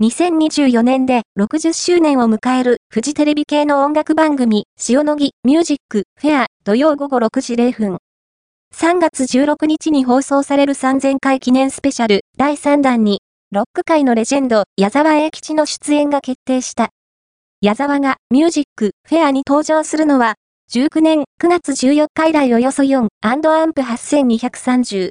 2024年で60周年を迎えるフジテレビ系の音楽番組、塩野木ミュージックフェア土曜午後6時0分。3月16日に放送される3000回記念スペシャル第3弾に、ロック界のレジェンド矢沢永吉の出演が決定した。矢沢がミュージックフェアに登場するのは、19年9月14日以来およそ4アンプ8230